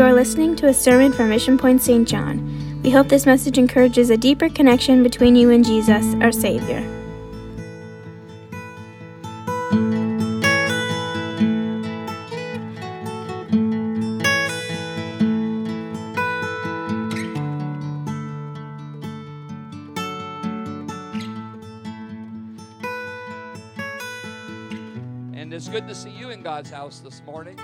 You are listening to a sermon from Mission Point St. John. We hope this message encourages a deeper connection between you and Jesus, our Savior. And it's good to see you in God's house this morning.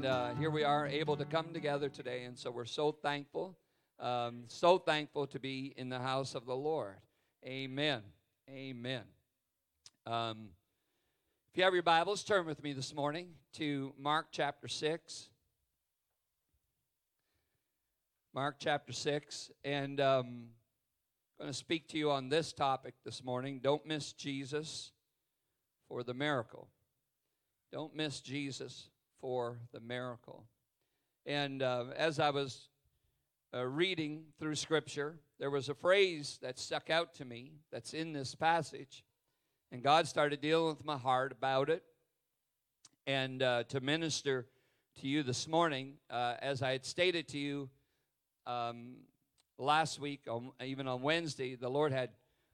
And uh, here we are able to come together today. And so we're so thankful, um, so thankful to be in the house of the Lord. Amen. Amen. Um, if you have your Bibles, turn with me this morning to Mark chapter 6. Mark chapter 6. And um, I'm going to speak to you on this topic this morning. Don't miss Jesus for the miracle. Don't miss Jesus for the miracle. And uh, as I was uh, reading through Scripture, there was a phrase that stuck out to me that's in this passage. And God started dealing with my heart about it. And uh, to minister to you this morning, uh, as I had stated to you um, last week, on, even on Wednesday, the Lord had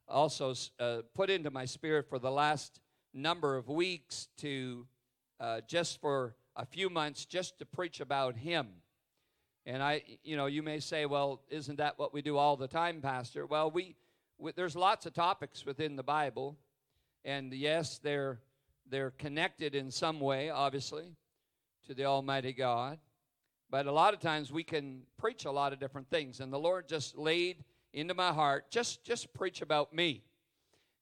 also uh, put into my spirit for the last number of weeks to uh, just for a few months just to preach about him. And i you know you may say well isn't that what we do all the time pastor? Well we, we there's lots of topics within the bible. And yes they're they're connected in some way obviously to the almighty god. But a lot of times we can preach a lot of different things. And the lord just laid into my heart just just preach about me.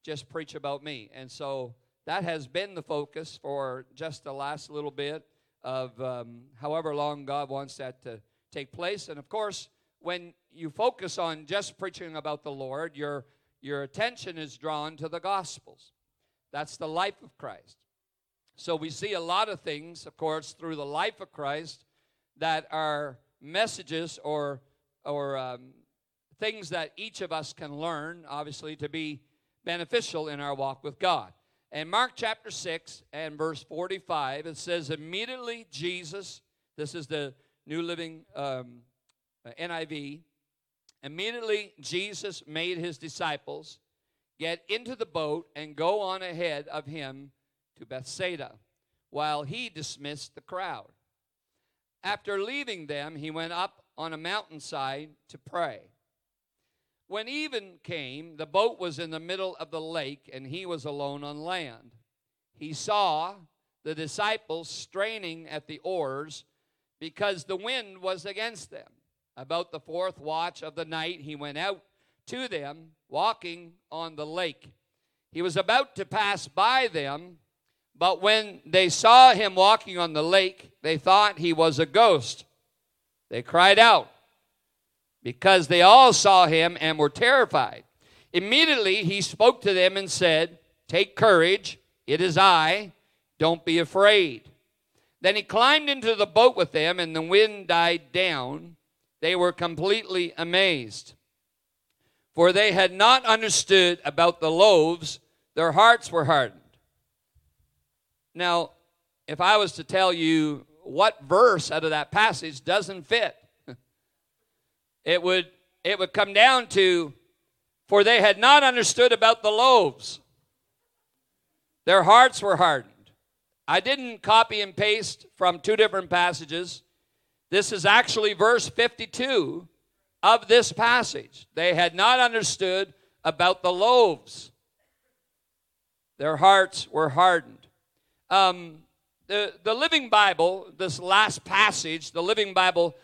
Just preach about me. And so that has been the focus for just the last little bit of um, however long God wants that to take place. And of course, when you focus on just preaching about the Lord, your, your attention is drawn to the Gospels. That's the life of Christ. So we see a lot of things, of course, through the life of Christ that are messages or, or um, things that each of us can learn, obviously, to be beneficial in our walk with God. And Mark chapter 6 and verse 45, it says, Immediately Jesus, this is the New Living um, NIV, immediately Jesus made his disciples get into the boat and go on ahead of him to Bethsaida, while he dismissed the crowd. After leaving them, he went up on a mountainside to pray. When even came, the boat was in the middle of the lake, and he was alone on land. He saw the disciples straining at the oars because the wind was against them. About the fourth watch of the night, he went out to them, walking on the lake. He was about to pass by them, but when they saw him walking on the lake, they thought he was a ghost. They cried out because they all saw him and were terrified. Immediately he spoke to them and said, Take courage, it is I, don't be afraid. Then he climbed into the boat with them, and the wind died down. They were completely amazed, for they had not understood about the loaves, their hearts were hardened. Now, if I was to tell you what verse out of that passage doesn't fit, it would it would come down to for they had not understood about the loaves. Their hearts were hardened. I didn't copy and paste from two different passages. This is actually verse 52 of this passage. They had not understood about the loaves. Their hearts were hardened. Um, the, the living bible this last passage the living bible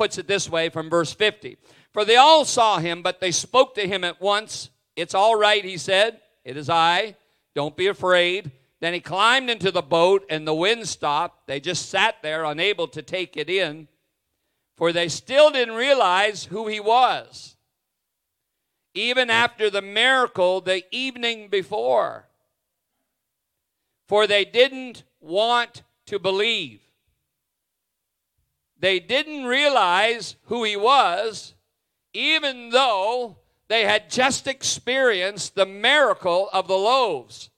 puts it this way from verse 50 For they all saw him, but they spoke to him at once. It's all right, he said. It is I. Don't be afraid. Then he climbed into the boat, and the wind stopped. They just sat there, unable to take it in, for they still didn't realize who he was. Even after the miracle the evening before, for they didn't want to believe. They didn't realize who he was, even though they had just experienced the miracle of the loaves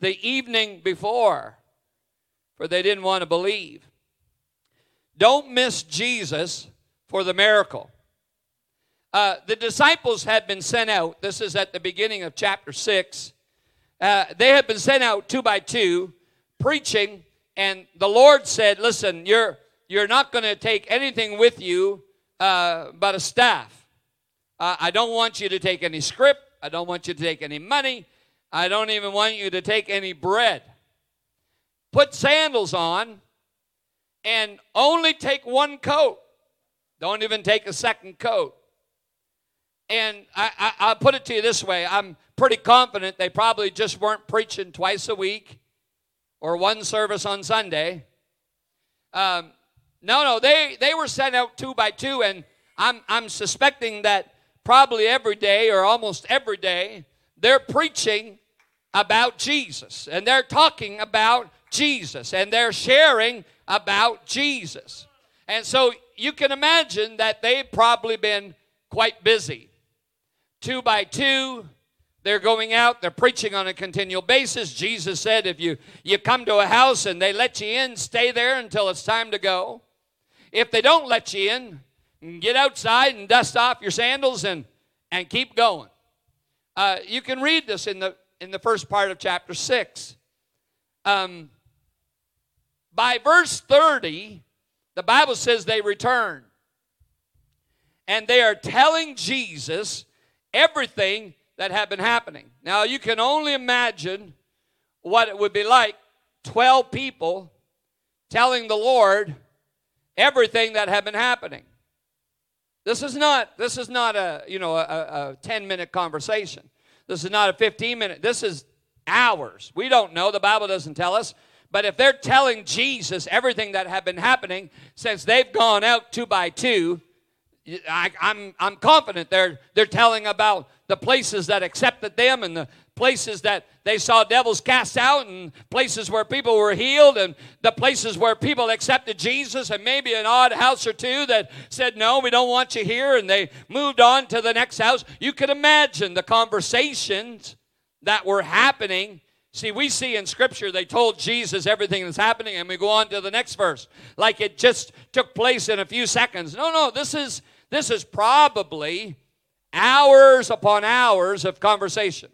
the evening before, for they didn't want to believe. Don't miss Jesus for the miracle. Uh, the disciples had been sent out. This is at the beginning of chapter 6. Uh, they had been sent out two by two, preaching, and the Lord said, Listen, you're, you're not going to take anything with you uh, but a staff. Uh, I don't want you to take any script. I don't want you to take any money. I don't even want you to take any bread. Put sandals on and only take one coat. Don't even take a second coat. And I, I, will put it to you this way I'm pretty confident they probably just weren't preaching twice a week or one service on Sunday. Um, no, no, they, they were sent out two by two, and I'm, I'm suspecting that probably every day or almost every day they're preaching about Jesus and they're talking about Jesus and they're sharing about Jesus. And so you can imagine that they've probably been quite busy. Two by two, they're going out, they're preaching on a continual basis. Jesus said, if you, you come to a house and they let you in, stay there until it's time to go. If they don't let you in, get outside and dust off your sandals and, and keep going. Uh, you can read this in the, in the first part of chapter 6. Um, by verse 30, the Bible says they return. And they are telling Jesus everything that had been happening. Now, you can only imagine what it would be like 12 people telling the Lord everything that had been happening. This is not this is not a you know a, a 10 minute conversation. This is not a 15 minute. This is hours. We don't know. The Bible doesn't tell us. But if they're telling Jesus everything that had been happening since they've gone out two by two, I, I'm, I'm confident they're, they're telling about the places that accepted them and the places that they saw devils cast out and places where people were healed and the places where people accepted Jesus and maybe an odd house or two that said, No, we don't want you here, and they moved on to the next house. You could imagine the conversations that were happening See, we see in Scripture they told Jesus everything that's happening, and we go on to the next verse, like it just took place in a few seconds. No, no, this is this is probably hours upon hours of conversation.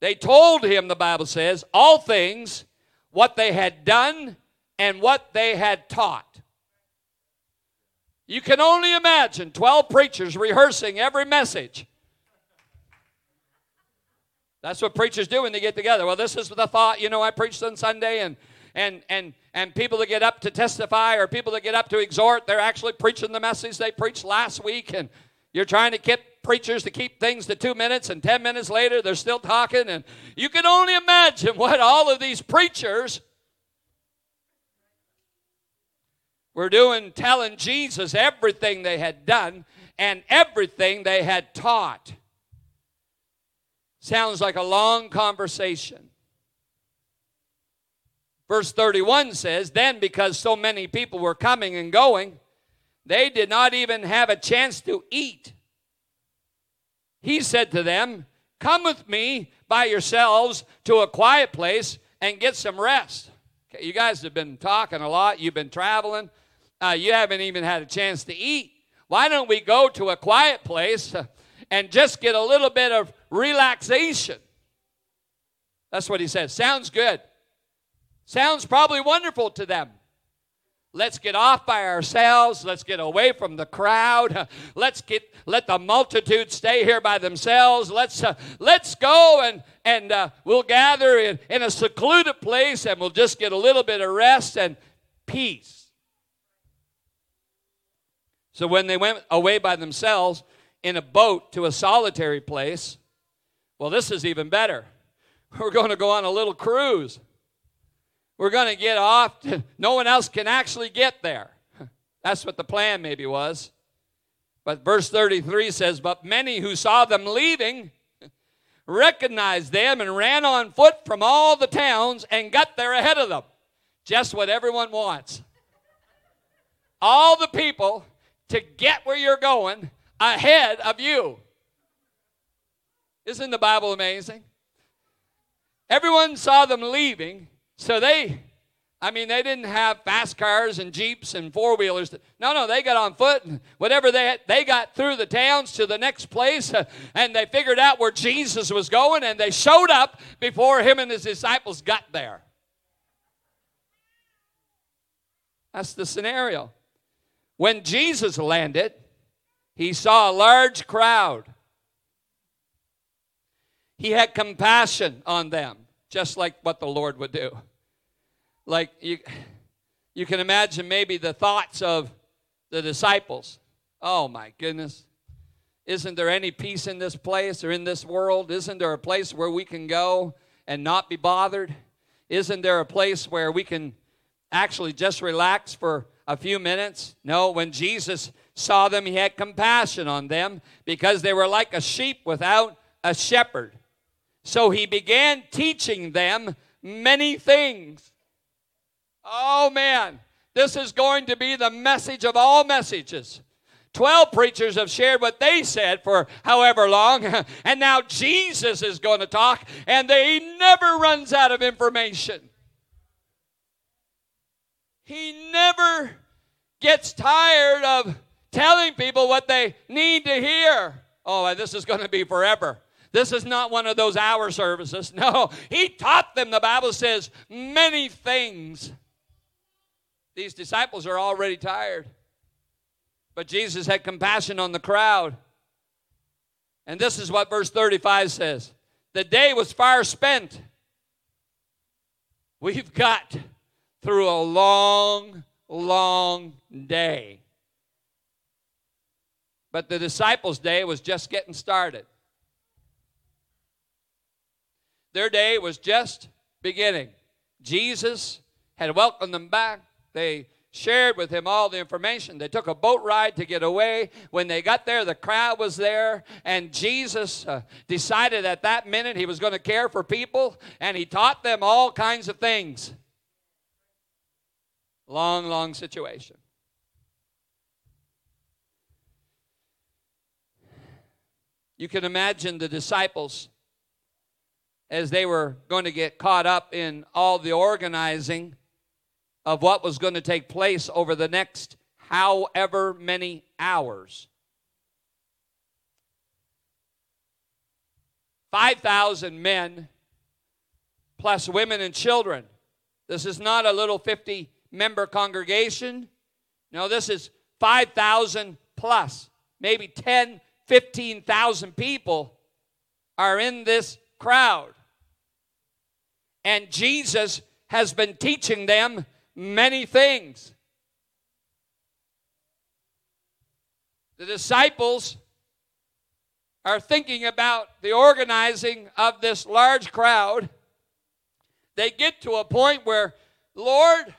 They told him, the Bible says, all things, what they had done and what they had taught. You can only imagine 12 preachers rehearsing every message that's what preachers do when they get together. Well, this is the thought, you know, I preached on Sunday and and and and people that get up to testify or people that get up to exhort, they're actually preaching the message they preached last week and you're trying to get preachers to keep things to 2 minutes and 10 minutes later they're still talking and you can only imagine what all of these preachers were doing telling Jesus everything they had done and everything they had taught. Sounds like a long conversation. Verse 31 says, Then because so many people were coming and going, they did not even have a chance to eat. He said to them, Come with me by yourselves to a quiet place and get some rest. Okay, you guys have been talking a lot, you've been traveling, uh, you haven't even had a chance to eat. Why don't we go to a quiet place and just get a little bit of relaxation. That's what he says. Sounds good. Sounds probably wonderful to them. Let's get off by ourselves. Let's get away from the crowd. Let's get let the multitude stay here by themselves. Let's uh, let's go and and uh, we'll gather in, in a secluded place and we'll just get a little bit of rest and peace. So when they went away by themselves in a boat to a solitary place, well, this is even better. We're going to go on a little cruise. We're going to get off. To, no one else can actually get there. That's what the plan maybe was. But verse 33 says, But many who saw them leaving recognized them and ran on foot from all the towns and got there ahead of them. Just what everyone wants. All the people to get where you're going ahead of you. Isn't the Bible amazing? Everyone saw them leaving, so they I mean, they didn't have fast cars and jeeps and four wheelers. No, no, they got on foot and whatever they had, they got through the towns to the next place uh, and they figured out where Jesus was going and they showed up before him and his disciples got there. That's the scenario. When Jesus landed, he saw a large crowd. He had compassion on them, just like what the Lord would do like you you can imagine maybe the thoughts of the disciples. Oh my goodness. Isn't there any peace in this place or in this world? Isn't there a place where we can go and not be bothered? Isn't there a place where we can actually just relax for a few minutes? No, when Jesus saw them, he had compassion on them because they were like a sheep without a shepherd. So he began teaching them many things. Oh man, this is going to be the message of all messages. 12 preachers have shared what they said for however long, and now Jesus is going to talk, and he never runs out of information. He never gets tired of telling people what they need to hear. Oh, this is going to be forever. This is not one of those hour services. No, he taught them, the Bible says, many things. These disciples are already tired. But Jesus had compassion on the crowd. And this is what verse 35 says The day was far spent. We've got through a long, long day. But the disciples' day was just getting started. Their day was just beginning. Jesus had welcomed them back. They shared with him all the information. They took a boat ride to get away. When they got there, the crowd was there, and Jesus uh, decided at that minute he was going to care for people, and he taught them all kinds of things. Long, long situation. You can imagine the disciples as they were going to get caught up in all the organizing of what was going to take place over the next however many hours. 5,000 men plus women and children. This is not a little 50 member congregation. No, this is 5,000 plus, maybe 10, 15,000 people are in this crowd. And Jesus has been teaching them many things. The disciples are thinking about the organizing of this large crowd. They get to a point where, Lord,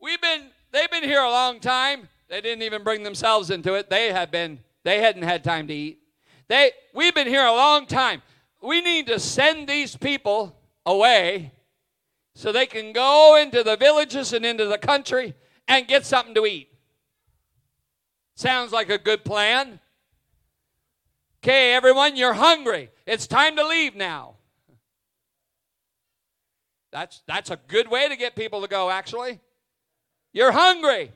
we've been they've been here a long time. They didn't even bring themselves into it. They had been they hadn't had time to eat. They we've been here a long time. We need to send these people away so they can go into the villages and into the country and get something to eat. Sounds like a good plan. Okay, everyone, you're hungry. It's time to leave now. That's, that's a good way to get people to go, actually. You're hungry.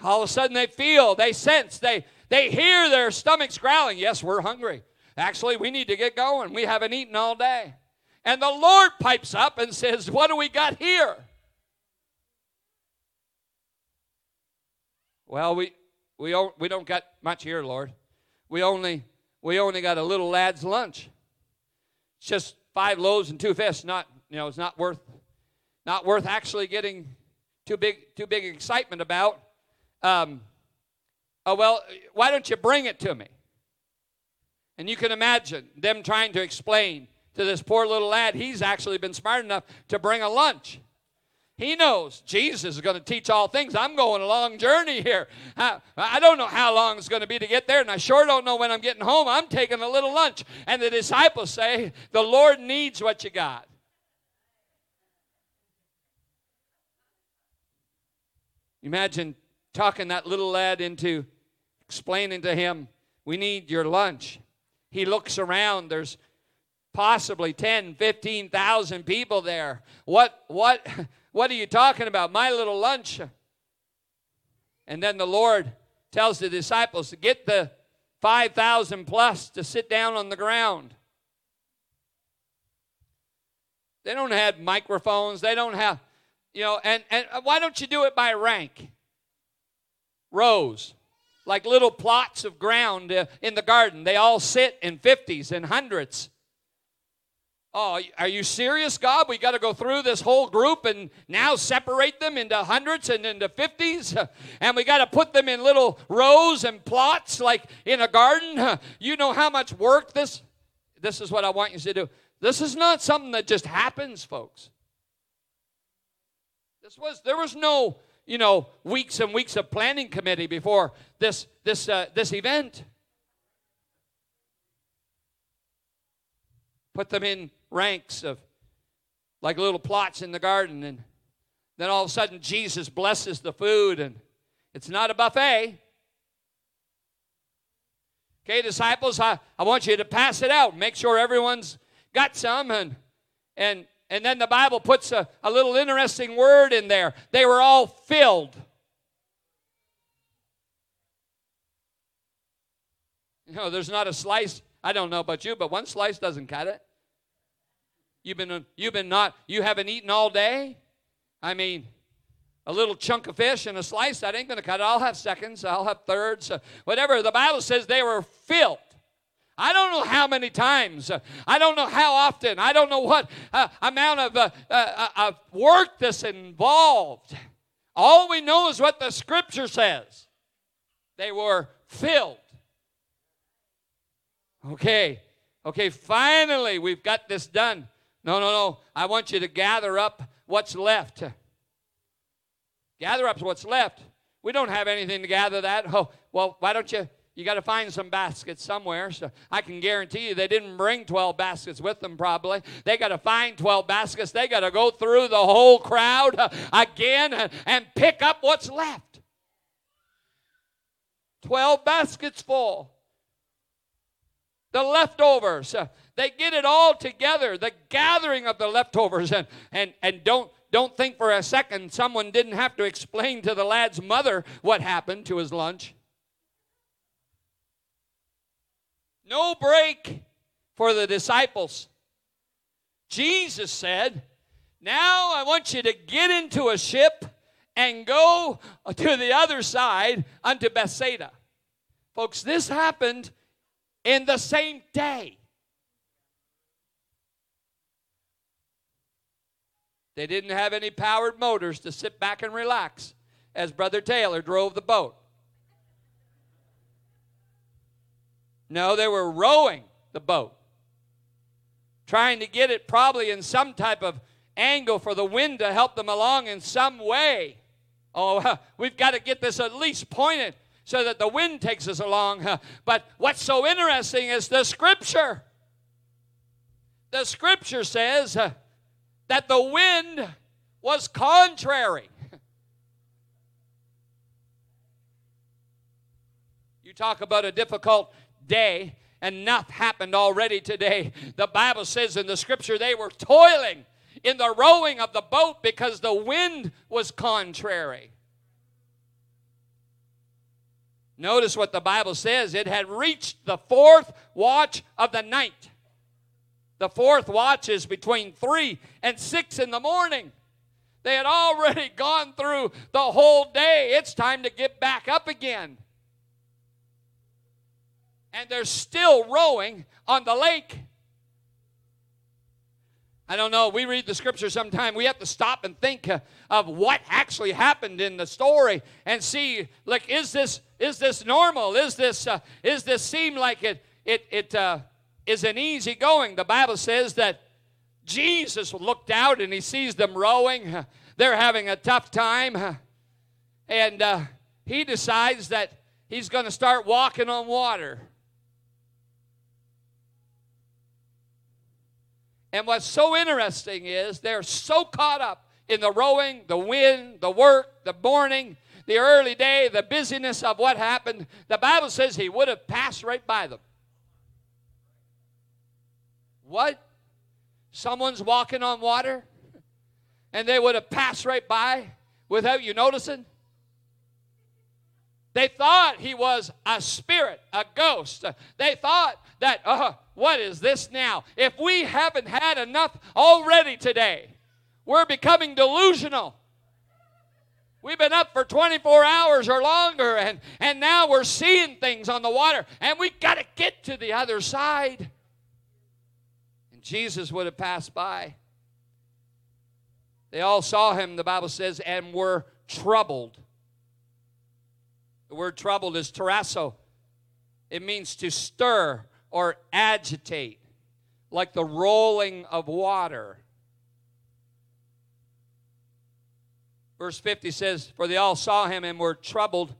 All of a sudden, they feel, they sense, they, they hear their stomachs growling. Yes, we're hungry. Actually, we need to get going. We haven't eaten all day. And the Lord pipes up and says, What do we got here? Well, we, we, we don't got much here, Lord. We only, we only got a little lad's lunch. It's just five loaves and two fish. Not, you know, it's not worth, not worth actually getting too big, too big excitement about. Um, oh, well, why don't you bring it to me? And you can imagine them trying to explain to this poor little lad, he's actually been smart enough to bring a lunch. He knows Jesus is going to teach all things. I'm going a long journey here. I, don't know how long it's going to be to get there, and I sure don't know when I'm getting home. I'm taking a little lunch. And the disciples say, The Lord needs what you got. Imagine talking that little lad into explaining to him, We need your lunch. He looks around, there's possibly 10, 15,000 people there. What, what, What are you talking about? My little lunch. And then the Lord tells the disciples to get the 5,000 plus to sit down on the ground. They don't have microphones. They don't have, you know, and, and why don't you do it by rank? Rows, like little plots of ground uh, in the garden. They all sit in 50s and hundreds. Oh, are you serious, God? We got to go through this whole group and now separate them into hundreds and into fifties? And we got to put them in little rows and plots like in a garden? You know how much work this this is what I want you to do. This is not something that just happens, folks. This was there was no, you know, weeks and weeks of planning committee before this this uh, this event. Put them in ranks of like little plots in the garden and then all of a sudden Jesus blesses the food and it's not a buffet. Okay, disciples, I, I want you to pass it out. Make sure everyone's got some and and and then the bible puts a, a little interesting word in there they were all filled you know there's not a slice i don't know about you but one slice doesn't cut it you've been you've been not you haven't eaten all day i mean a little chunk of fish and a slice that ain't going to cut it i'll have seconds i'll have thirds uh, whatever the bible says they were filled I don't know how many times. I don't know how often. I don't know what uh, amount of uh, uh, uh, work that's involved. All we know is what the scripture says. They were filled. Okay, okay, finally we've got this done. No, no, no. I want you to gather up what's left. Gather up what's left. We don't have anything to gather that. Oh, well, why don't you you got to find some baskets somewhere. So I can guarantee you they didn't bring 12 baskets with them, probably. They got to find 12 baskets. They got to go through the whole crowd uh, again and, and pick up what's left. 12 baskets full. The leftovers. They get it all together, the gathering of the leftovers. And, and, and don't, don't think for a second someone didn't have to explain to the lad's mother what happened to his lunch. No break for the disciples. Jesus said, Now I want you to get into a ship and go to the other side unto Bethsaida. Folks, this happened in the same day. They didn't have any powered motors to sit back and relax as Brother Taylor drove the boat. No, they were rowing the boat, trying to get it probably in some type of angle for the wind to help them along in some way. Oh, we've got to get this at least pointed so that the wind takes us along. But what's so interesting is the scripture. The scripture says that the wind was contrary. You talk about a difficult day. Enough happened already today. The Bible says in the scripture they were toiling in the rowing of the boat because the wind was contrary. Notice what the Bible says it had reached the fourth watch of the night. The fourth watch is between 3 and 6 in the morning. They had already gone through the whole day. It's time to get back up again and they're still rowing on the lake. I don't know. We read the scripture sometime. We have to stop and think uh, of what actually happened in the story and see, like, is this is this normal? Is this uh, is this seem like it it it uh, is an easy going? The Bible says that Jesus looked out and he sees them rowing. They're having a tough time, and uh, he decides that he's going to start walking on water. And what's so interesting is they're so caught up in the rowing, the wind, the work, the morning, the early day, the busyness of what happened. The Bible says he would have passed right by them. What? Someone's walking on water? and they would have passed right by without you noticing. They thought he was a spirit, a ghost. They thought that, uh, what is this now? If we haven't had enough already today, we're becoming delusional. We've been up for 24 hours or longer, and, and now we're seeing things on the water, and we got to get to the other side. And Jesus would have passed by. They all saw him, the Bible says, and were troubled. The word troubled is tarasso, It means to stir or agitate, like the rolling of water. Verse 50 says, For they all saw him and were troubled,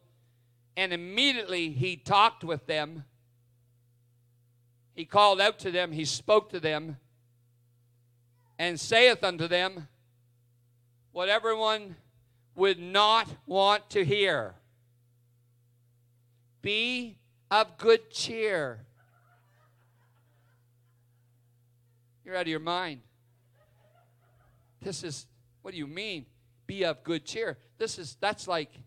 and immediately he talked with them. He called out to them, he spoke to them, and saith unto them what everyone would not want to hear. Be of good cheer. You're out of your mind. This is, what do you mean? Be of good cheer. This is, that's like, do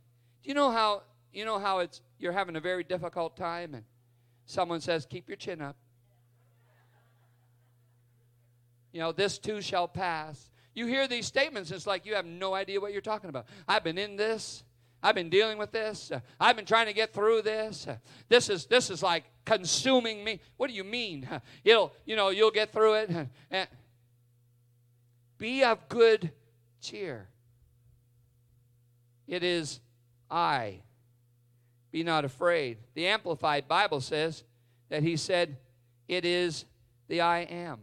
you know how, you know how it's, you're having a very difficult time and someone says, keep your chin up. You know, this too shall pass. You hear these statements, it's like you have no idea what you're talking about. I've been in this. I've been dealing with this. I've been trying to get through this. This is this is like consuming me. What do you mean? You'll you know you'll get through it. Be of good cheer. It is I. Be not afraid. The Amplified Bible says that he said, It is the I am.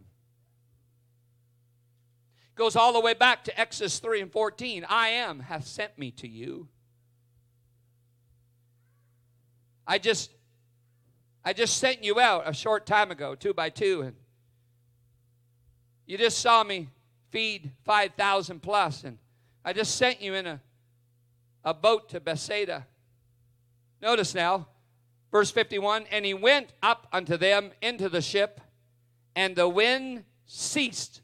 Goes all the way back to Exodus 3 and 14. I am hath sent me to you. I just I just sent you out a short time ago, two by two, and you just saw me feed 5,000 plus, and I just sent you in a, a boat to Bethsaida. Notice now, verse 51 And he went up unto them into the ship, and the wind ceased.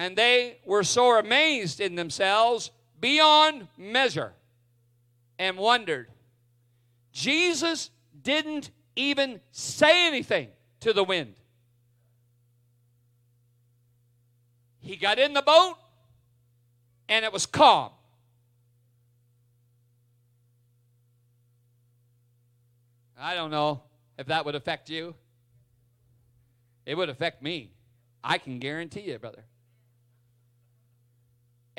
And they were sore amazed in themselves beyond measure and wondered. Jesus didn't even say anything to the wind. He got in the boat and it was calm. I don't know if that would affect you. It would affect me. I can guarantee you, brother.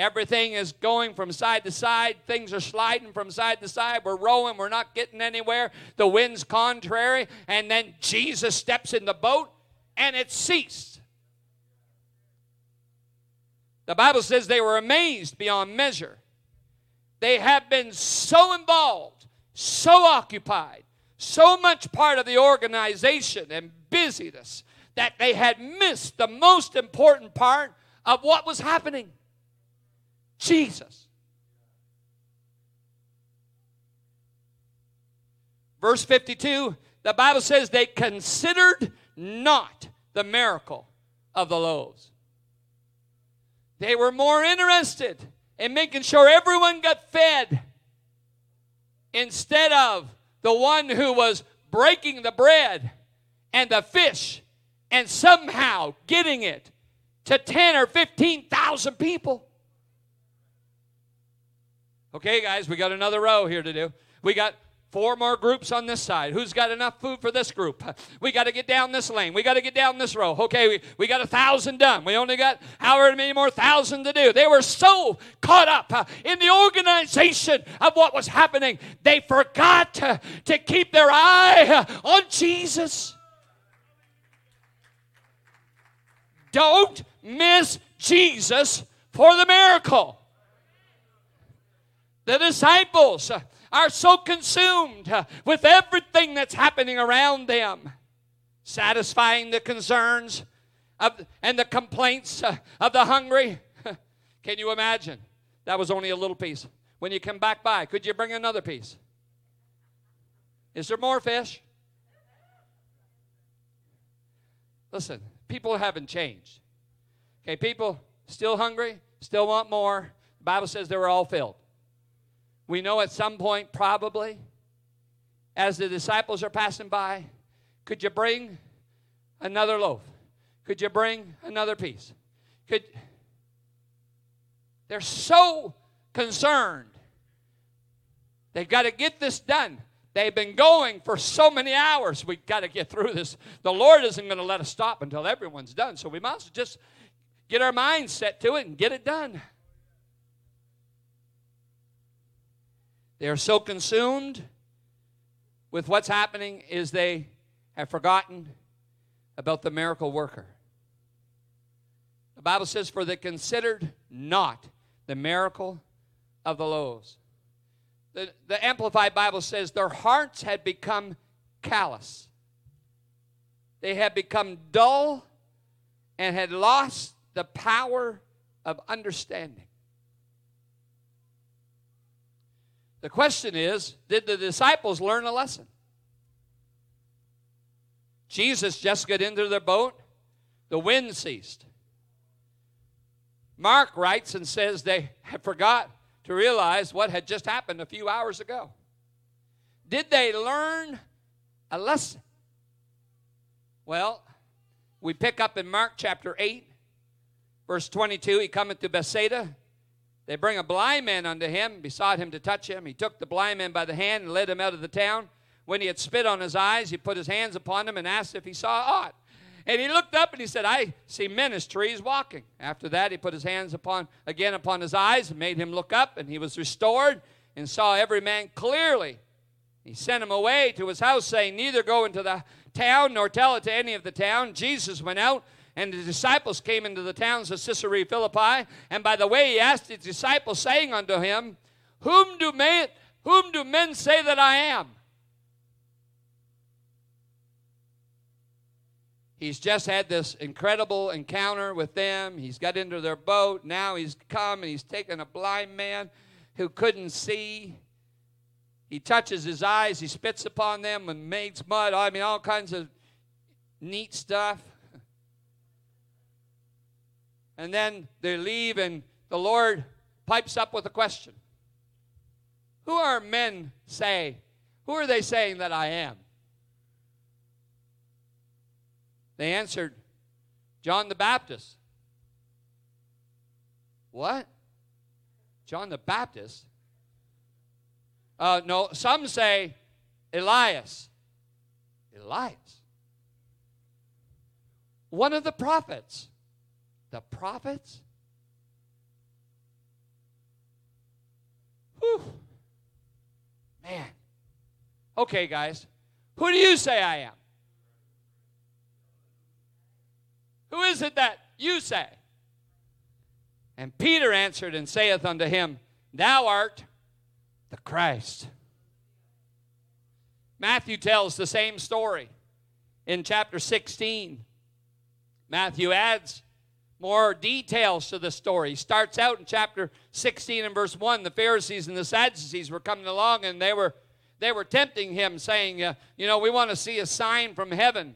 Everything is going from side to side. Things are sliding from side to side. We're rowing. We're not getting anywhere. The wind's contrary. And then Jesus steps in the boat and it ceased. The Bible says they were amazed beyond measure. They have been so involved, so occupied, so much part of the organization and busyness that they had missed the most important part of what was happening. Jesus. Verse 52, the Bible says they considered not the miracle of the loaves. They were more interested in making sure everyone got fed instead of the one who was breaking the bread and the fish and somehow getting it to 10 or 15,000 people. Okay, guys, we got another row here to do. We got four more groups on this side. Who's got enough food for this group? We got to get down this lane. We got to get down this row. Okay, we, we got a thousand done. We only got however many more thousand to do. They were so caught up uh, in the organization of what was happening, they forgot to, to keep their eye uh, on Jesus. Don't miss Jesus for the miracle. The disciples are so consumed with everything that's happening around them, satisfying the concerns of, and the complaints of the hungry. Can you imagine? That was only a little piece. When you come back by, could you bring another piece? Is there more fish? Listen, people haven't changed. Okay, people still hungry, still want more. The Bible says they were all filled. We know at some point, probably, as the disciples are passing by, could you bring another loaf? Could you bring another piece? Could they're so concerned. They've got to get this done. They've been going for so many hours. We've got to get through this. The Lord isn't going to let us stop until everyone's done. So we must just get our minds set to it and get it done. They are so consumed with what's happening is they have forgotten about the miracle worker. The Bible says, For they considered not the miracle of the loaves. The, the Amplified Bible says their hearts had become callous. They had become dull and had lost the power of understanding. The question is did the disciples learn a lesson? Jesus just got into their boat, the wind ceased. Mark writes and says they had forgot to realize what had just happened a few hours ago. Did they learn a lesson? Well, we pick up in Mark chapter 8, verse 22. He cometh to Bethsaida. They bring a blind man unto him, besought him to touch him. He took the blind man by the hand and led him out of the town. When he had spit on his eyes, he put his hands upon him and asked if he saw aught. And he looked up and he said, I see men as trees walking. After that, he put his hands upon again upon his eyes and made him look up, and he was restored and saw every man clearly. He sent him away to his house, saying, Neither go into the town nor tell it to any of the town. Jesus went out, and the disciples came into the towns of Caesarea Philippi. And by the way, he asked his disciples, saying unto him, Whom do men, whom do men say that I am? He's just had this incredible encounter with them. He's got into their boat. Now he's come and he's taken a blind man who couldn't see. He touches his eyes. He spits upon them and makes mud. I mean, all kinds of neat stuff. And then they leave, and the Lord pipes up with a question Who are men say? Who are they saying that I am? They answered, John the Baptist. What? John the Baptist? Uh, no, some say Elias. Elias. One of the prophets. The prophets? Whew. Man. Okay, guys. Who do you say I am? Who is it that you say? And Peter answered and saith unto him, Thou art the Christ. Matthew tells the same story in chapter 16. Matthew adds more details to the story. He starts out in chapter 16 and verse 1. The Pharisees and the Sadducees were coming along and they were they were tempting him, saying, uh, You know, we want to see a sign from heaven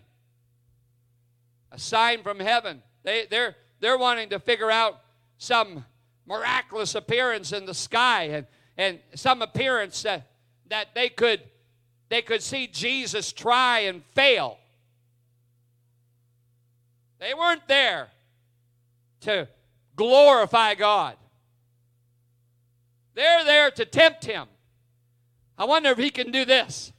a sign from heaven. They, they're, they're wanting to figure out some miraculous appearance in the sky and, and some appearance that, that they could they could see Jesus try and fail. They weren't there to glorify God. They're there to tempt him. I wonder if he can do this.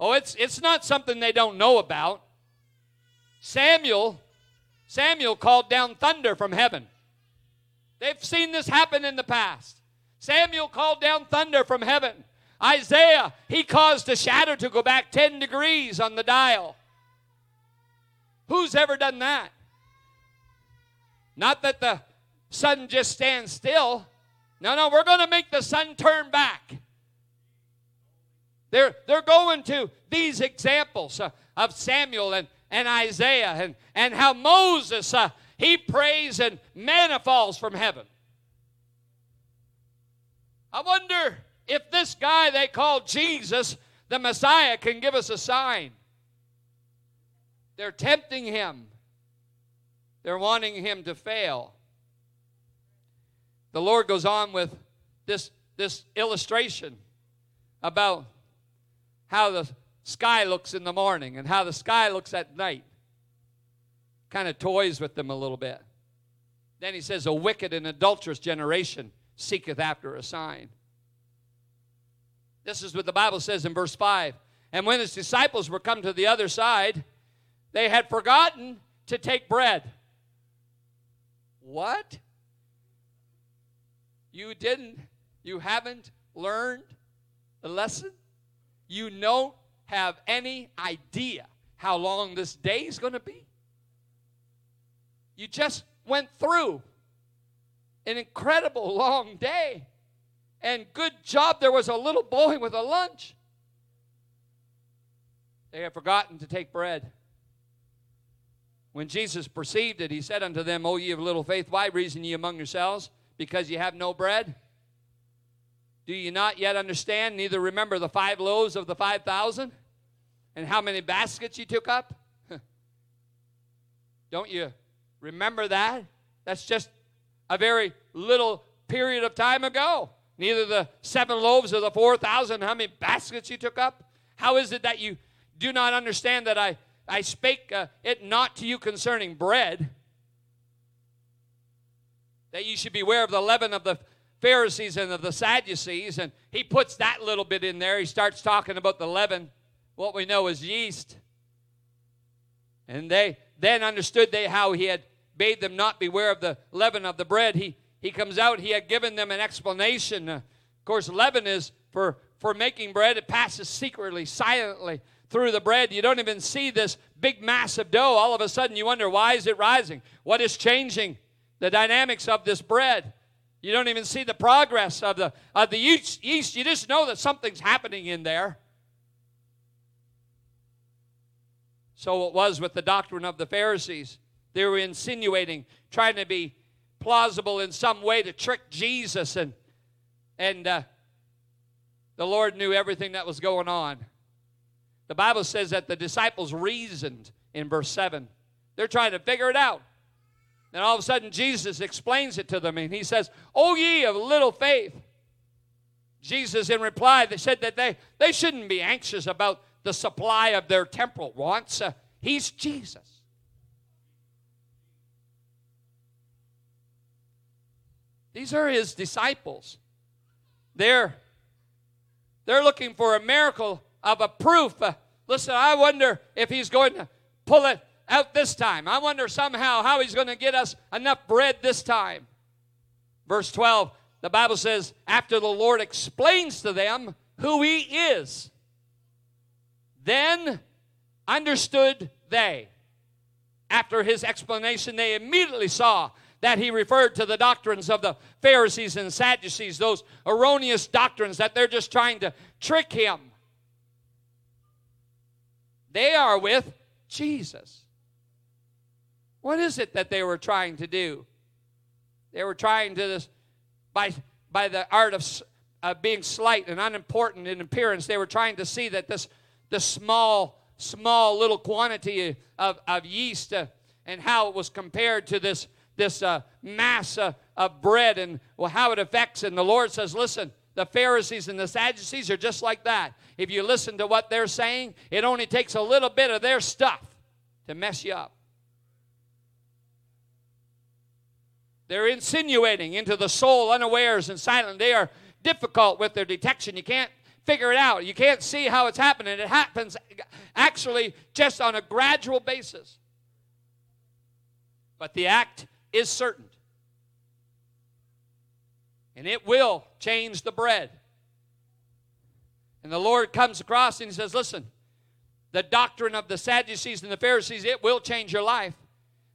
Oh, it's, it's not something they don't know about. Samuel, Samuel called down thunder from heaven. They've seen this happen in the past. Samuel called down thunder from heaven. Isaiah, he caused the shadow to go back 10 degrees on the dial. Who's ever done that? Not that the sun just stands still. No, no, we're going to make the sun turn back. They're, they're going to these examples uh, of Samuel and, and Isaiah and, and how Moses, uh, he prays and manna falls from heaven. I wonder if this guy they call Jesus, the Messiah, can give us a sign. They're tempting him. They're wanting him to fail. The Lord goes on with this, this illustration about how the sky looks in the morning and how the sky looks at night. Kind of toys with them a little bit. Then he says, A wicked and adulterous generation seeketh after a sign. This is what the Bible says in verse 5. And when his disciples were come to the other side, they had forgotten to take bread. What? You didn't, you haven't learned the lesson? You don't have any idea how long this day is going to be? You just went through an incredible long day. And good job there was a little boy with a lunch. They had forgotten to take bread. When Jesus perceived it, he said unto them, O ye of little faith, why reason ye among yourselves? Because ye have no bread? Do you not yet understand, neither remember the five loaves of the five thousand? And how many baskets you took up? Don't you remember that? That's just a very little period of time ago. Neither the seven loaves of the four thousand, how many baskets you took up? How is it that you do not understand that I, I spake uh, it not to you concerning bread? That you should beware of the leaven of the Pharisees and of the Sadducees. And he puts that little bit in there. He starts talking about the leaven. What we know is yeast. And they then understood they how he had bade them not beware of the leaven of the bread. He he comes out, he had given them an explanation. Uh, of course, leaven is for, for making bread, it passes secretly, silently through the bread. You don't even see this big mass of dough. All of a sudden, you wonder, why is it rising? What is changing? The dynamics of this bread. You don't even see the progress of the, of the yeast. You just know that something's happening in there. So it was with the doctrine of the Pharisees. They were insinuating, trying to be plausible in some way to trick Jesus. And, and uh, the Lord knew everything that was going on. The Bible says that the disciples reasoned in verse 7. They're trying to figure it out. And all of a sudden, Jesus explains it to them, and he says, O ye of little faith. Jesus, in reply, they said that they, they shouldn't be anxious about the supply of their temporal wants. Uh, he's Jesus. These are his disciples. They're, they're looking for a miracle of a proof. Uh, listen, I wonder if he's going to pull it out this time. I wonder somehow how he's going to get us enough bread this time. Verse 12, the Bible says, after the Lord explains to them who he is, then understood they. After his explanation, they immediately saw that he referred to the doctrines of the Pharisees and Sadducees, those erroneous doctrines that they're just trying to trick him. They are with Jesus. What is it that they were trying to do? They were trying to this by by the art of uh, being slight and unimportant in appearance. They were trying to see that this this small small little quantity of, of yeast uh, and how it was compared to this this uh, mass of bread and well, how it affects. And the Lord says, listen, the Pharisees and the Sadducees are just like that. If you listen to what they're saying, it only takes a little bit of their stuff to mess you up. They're insinuating into the soul unawares and silent. They are difficult with their detection. You can't figure it out. You can't see how it's happening. It happens actually just on a gradual basis. But the act is certain. And it will change the bread. And the Lord comes across and he says, Listen, the doctrine of the Sadducees and the Pharisees, it will change your life.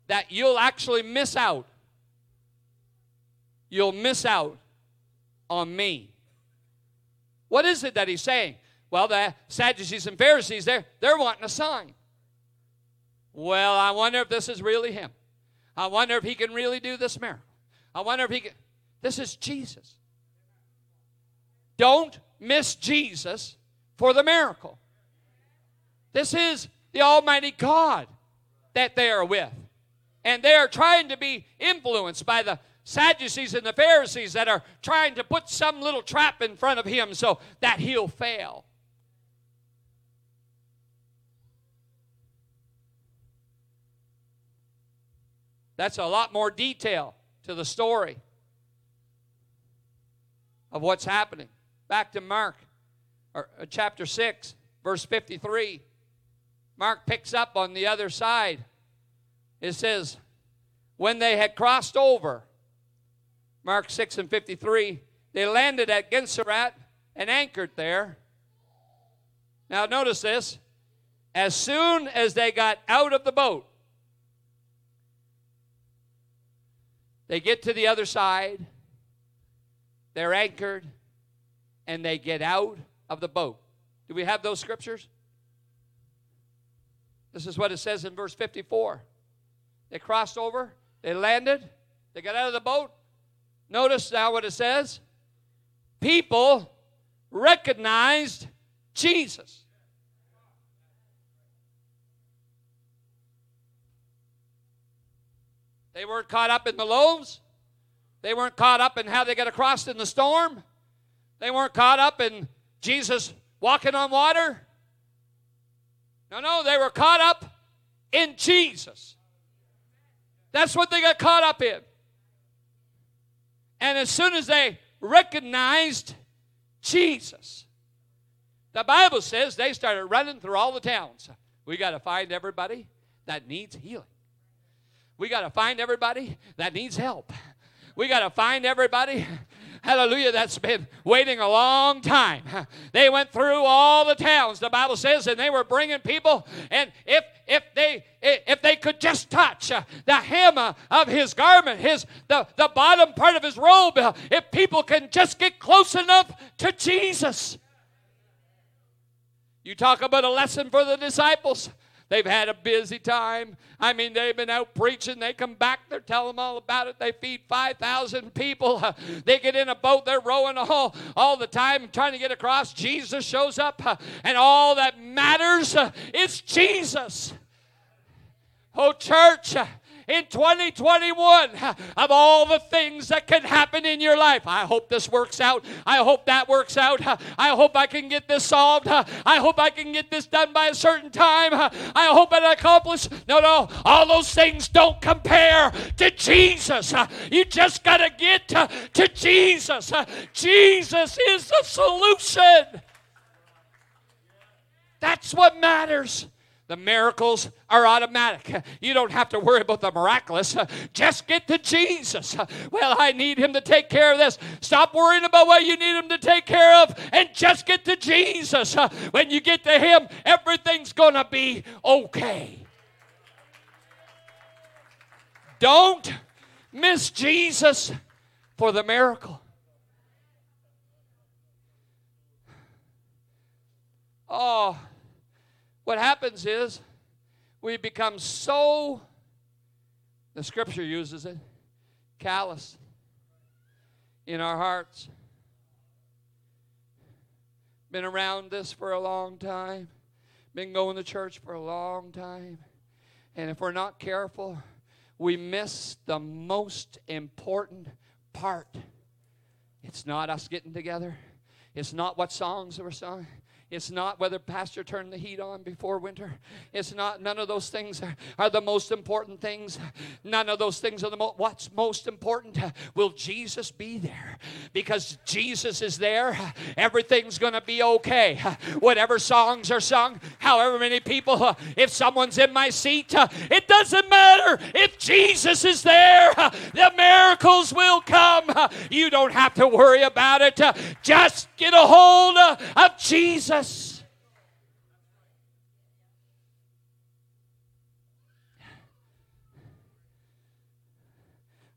That you'll actually miss out. You'll miss out on me. What is it that he's saying? Well, the Sadducees and Pharisees, they're, they're wanting a sign. Well, I wonder if this is really him. I wonder if he can really do this miracle. I wonder if he can. This is Jesus. Don't miss Jesus for the miracle. This is the Almighty God that they are with. And they are trying to be influenced by the Sadducees and the Pharisees that are trying to put some little trap in front of him so that he'll fail. That's a lot more detail to the story of what's happening. Back to Mark, or, uh, chapter 6, verse 53. Mark picks up on the other side. It says, When they had crossed over, Mark 6 and 53, they landed at Gennesaret and anchored there. Now, notice this. As soon as they got out of the boat, they get to the other side, they're anchored, and they get out of the boat. Do we have those scriptures? This is what it says in verse 54. They crossed over, they landed, they got out of the boat, Notice now what it says. People recognized Jesus. They weren't caught up in the loaves. They weren't caught up in how they got across in the storm. They weren't caught up in Jesus walking on water. No, no, they were caught up in Jesus. That's what they got caught up in. And as soon as they recognized Jesus, the Bible says they started running through all the towns. We got to find everybody that needs healing. We got to find everybody that needs help. We got to find everybody hallelujah, that's been waiting a long time. They went through all the towns, the Bible says, and they were bringing people. And if if they if they could just touch uh, the hem of his garment, his the, the bottom part of his robe, uh, if people can just get close enough to Jesus. You talk about a lesson for the disciples. They've had a busy time. I mean, they've been out preaching. They come back, they're telling them all about it. They feed 5,000 people. Uh, they get in a boat, they're rowing all, all the time, trying to get across. Jesus shows up, uh, and all that matters uh, is Jesus. Oh, church, in 2021 of all the things that can happen in your life. I hope this works out. I hope that works out. I hope I can get this solved. I hope I can get this done by a certain time. I hope I accomplish. No, no, all those things don't compare to Jesus. You just got to get to Jesus. Jesus is the solution. That's what matters. The miracles are automatic. You don't have to worry about the miraculous. Just get to Jesus. Well, I need Him to take care of this. Stop worrying about what you need Him to take care of and just get to Jesus. When you get to Him, everything's going to be okay. Don't miss Jesus for the miracle. Oh, what happens is we become so, the scripture uses it, callous in our hearts. Been around this for a long time, been going to church for a long time. And if we're not careful, we miss the most important part. It's not us getting together. It's not what songs we're sung. It's not whether pastor turned the heat on before winter. It's not, none of those things are, are the most important things. None of those things are the most, what's most important. Will Jesus be there? Because Jesus is there, everything's going to be okay. Whatever songs are sung, however many people, if someone's in my seat, it doesn't matter. If Jesus is there, the miracles will come. You don't have to worry about it. Just get a hold of Jesus.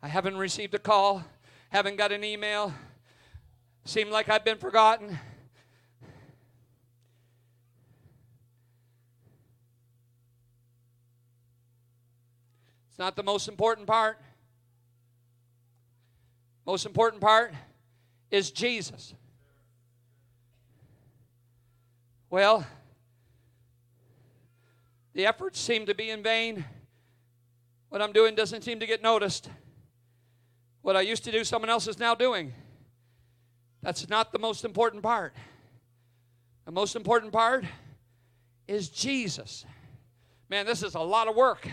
I haven't received a call, haven't got an email, seem like I've been forgotten. It's not the most important part. Most important part is Jesus. Well, the efforts seem to be in vain. What I'm doing doesn't seem to get noticed. What I used to do, someone else is now doing. That's not the most important part. The most important part is Jesus. Man, this is a lot of work.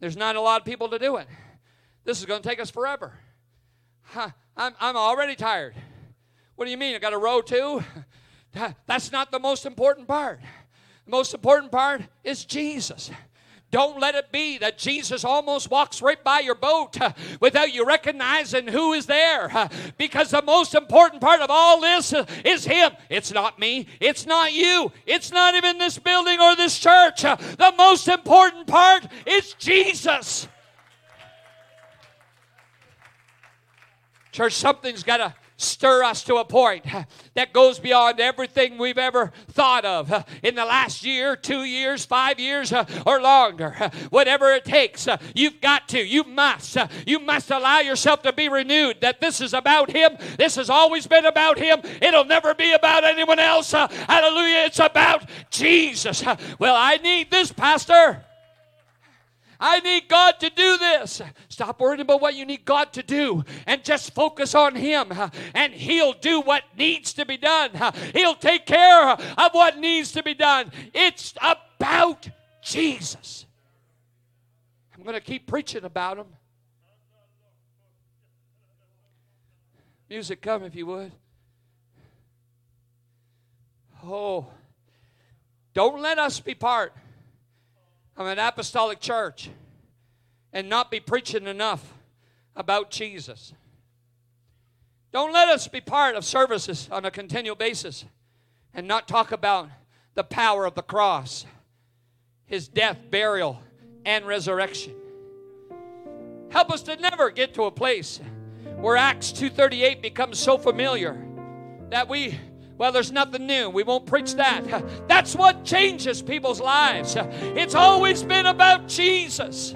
There's not a lot of people to do it. This is going to take us forever. I'm, I'm already tired. What do you mean? I got a row too? That's not the most important part. The most important part is Jesus. Don't let it be that Jesus almost walks right by your boat uh, without you recognizing who is there. Uh, because the most important part of all this uh, is Him. It's not me. It's not you. It's not even this building or this church. The most important part is Jesus. Church, something's got to stir us to a point that goes beyond everything we've ever thought of in the last year, two years, five years, uh, or longer. Whatever it takes, uh, you've got to, you must, uh, you must allow yourself to be renewed that this is about Him. This has always been about Him. It'll never be about anyone else. Hallelujah. It's about Jesus. Well, I need this, Pastor. I need God to do this. Stop worrying about what you need God to do and just focus on Him, and He'll do what needs to be done. He'll take care of what needs to be done. It's about Jesus. I'm going to keep preaching about Him. Music, come if you would. Oh, don't let us be part of an apostolic church and not be preaching enough about Jesus. Don't let us be part of services on a continual basis and not talk about the power of the cross, his death, burial, and resurrection. Help us to never get to a place where Acts 2:38 becomes so familiar that we well, there's nothing new. We won't preach that. That's what changes people's lives. It's always been about Jesus.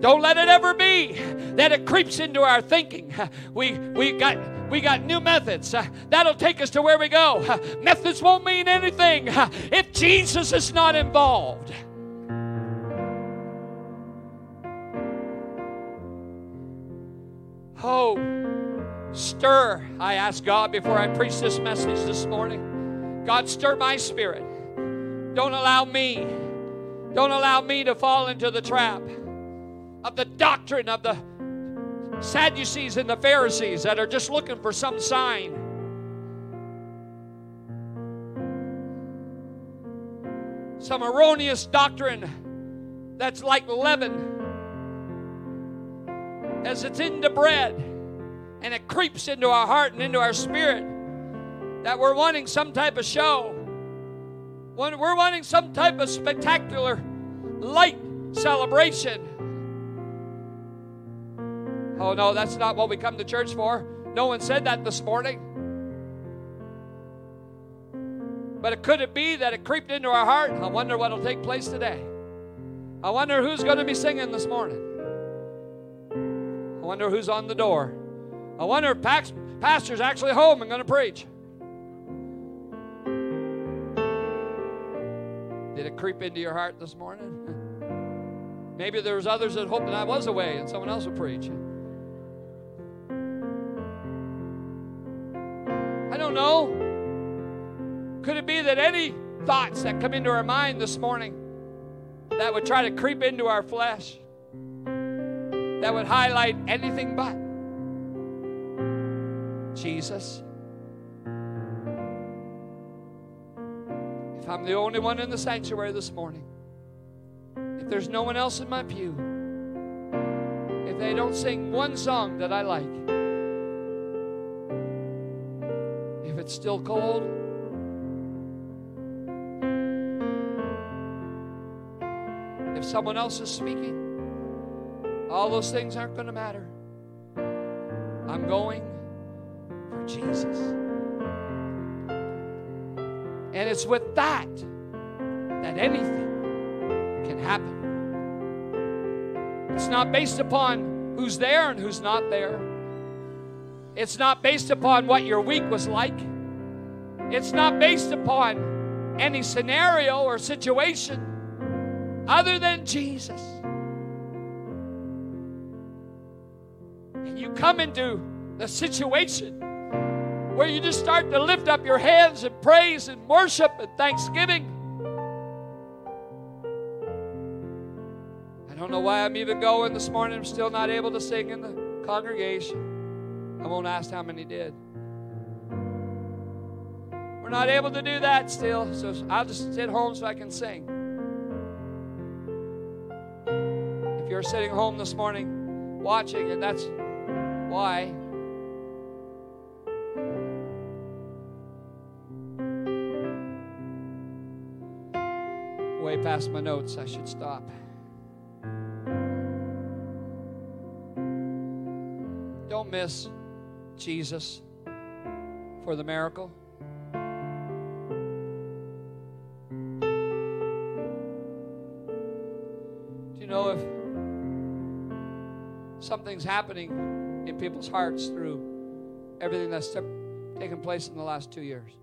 Don't let it ever be that it creeps into our thinking. We we got we got new methods. That'll take us to where we go. Methods won't mean anything if Jesus is not involved. Oh, Stir, I ask God before I preach this message this morning. God, stir my spirit. Don't allow me, don't allow me to fall into the trap of the doctrine of the Sadducees and the Pharisees that are just looking for some sign. Some erroneous doctrine that's like leaven as it's in the bread and it creeps into our heart and into our spirit that we're wanting some type of show. We're wanting some type of spectacular light celebration. Oh, no, that's not what we come to church for. No one said that this morning. But it could it be that it creeped into our heart? I wonder what will take place today. I wonder who's going to be singing this morning. I wonder who's on the door. I wonder if pastor's actually home and going to preach. Did it creep into your heart this morning? Maybe there was others that hoped that I was away and someone else would preach. I don't know. Could it be that any thoughts that come into our mind this morning that would try to creep into our flesh, that would highlight anything but? Jesus. If I'm the only one in the sanctuary this morning, if there's no one else in my pew, if they don't sing one song that I like, if it's still cold, if someone else is speaking, all those things aren't going to matter. I'm going Jesus. And it's with that that anything can happen. It's not based upon who's there and who's not there. It's not based upon what your week was like. It's not based upon any scenario or situation. other than Jesus. And you come into the situation where you just start to lift up your hands and praise and worship and thanksgiving. I don't know why I'm even going this morning. I'm still not able to sing in the congregation. I won't ask how many did. We're not able to do that still, so I'll just sit home so I can sing. If you're sitting home this morning watching, and that's why. Way past my notes, I should stop. Don't miss Jesus for the miracle. Do you know if something's happening in people's hearts through everything that's taken place in the last two years?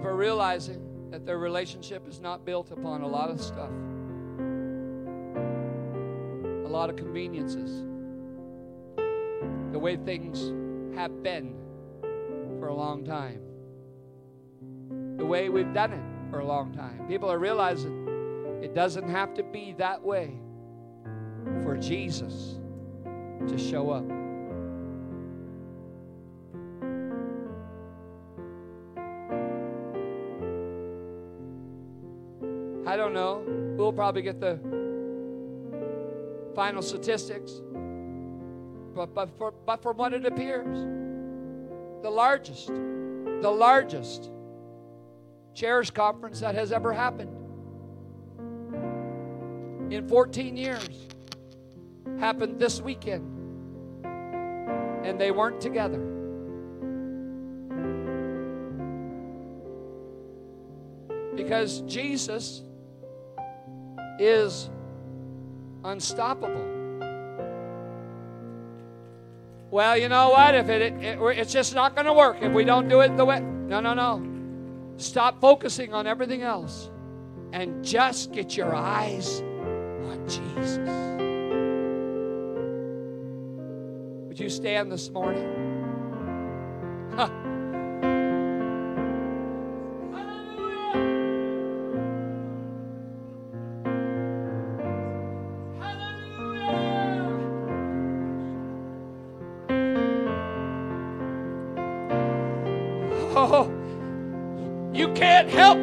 People are realizing that their relationship is not built upon a lot of stuff, a lot of conveniences, the way things have been for a long time, the way we've done it for a long time. People are realizing it doesn't have to be that way for Jesus to show up. Don't know. We'll probably get the final statistics. But, but, for, but from what it appears, the largest, the largest chairs conference that has ever happened in 14 years happened this weekend. And they weren't together. Because Jesus is unstoppable. Well, you know what? If it, it, it it's just not going to work if we don't do it the way. No, no, no. Stop focusing on everything else and just get your eyes on Jesus. Would you stand this morning?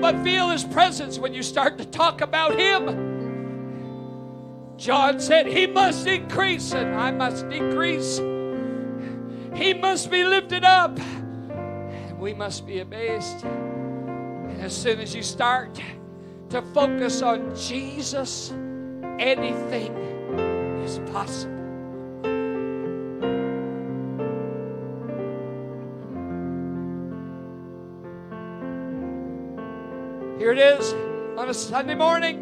But feel his presence when you start to talk about him. John said, He must increase and I must decrease. He must be lifted up and we must be amazed. And as soon as you start to focus on Jesus, anything is possible. Here it is on a Sunday morning.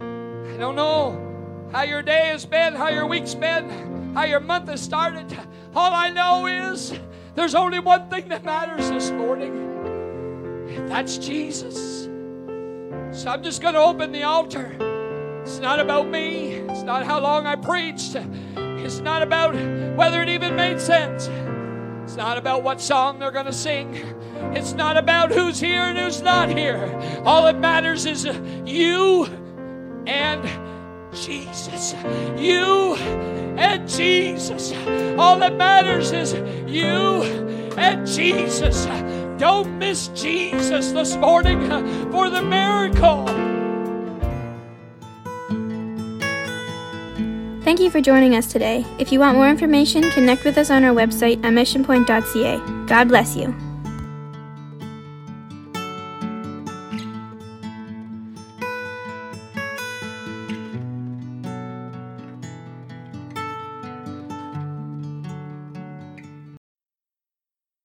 I don't know how your day has been, how your week's been, how your month has started. All I know is there's only one thing that matters this morning. That's Jesus. So I'm just going to open the altar. It's not about me. It's not how long I preached. It's not about whether it even made sense. It's not about what song they're going to sing. It's not about who's here and who's not here. All that matters is you and Jesus. You and Jesus. All that matters is you and Jesus. Don't miss Jesus this morning for the miracle. Thank you for joining us today. If you want more information, connect with us on our website at missionpoint.ca. God bless you.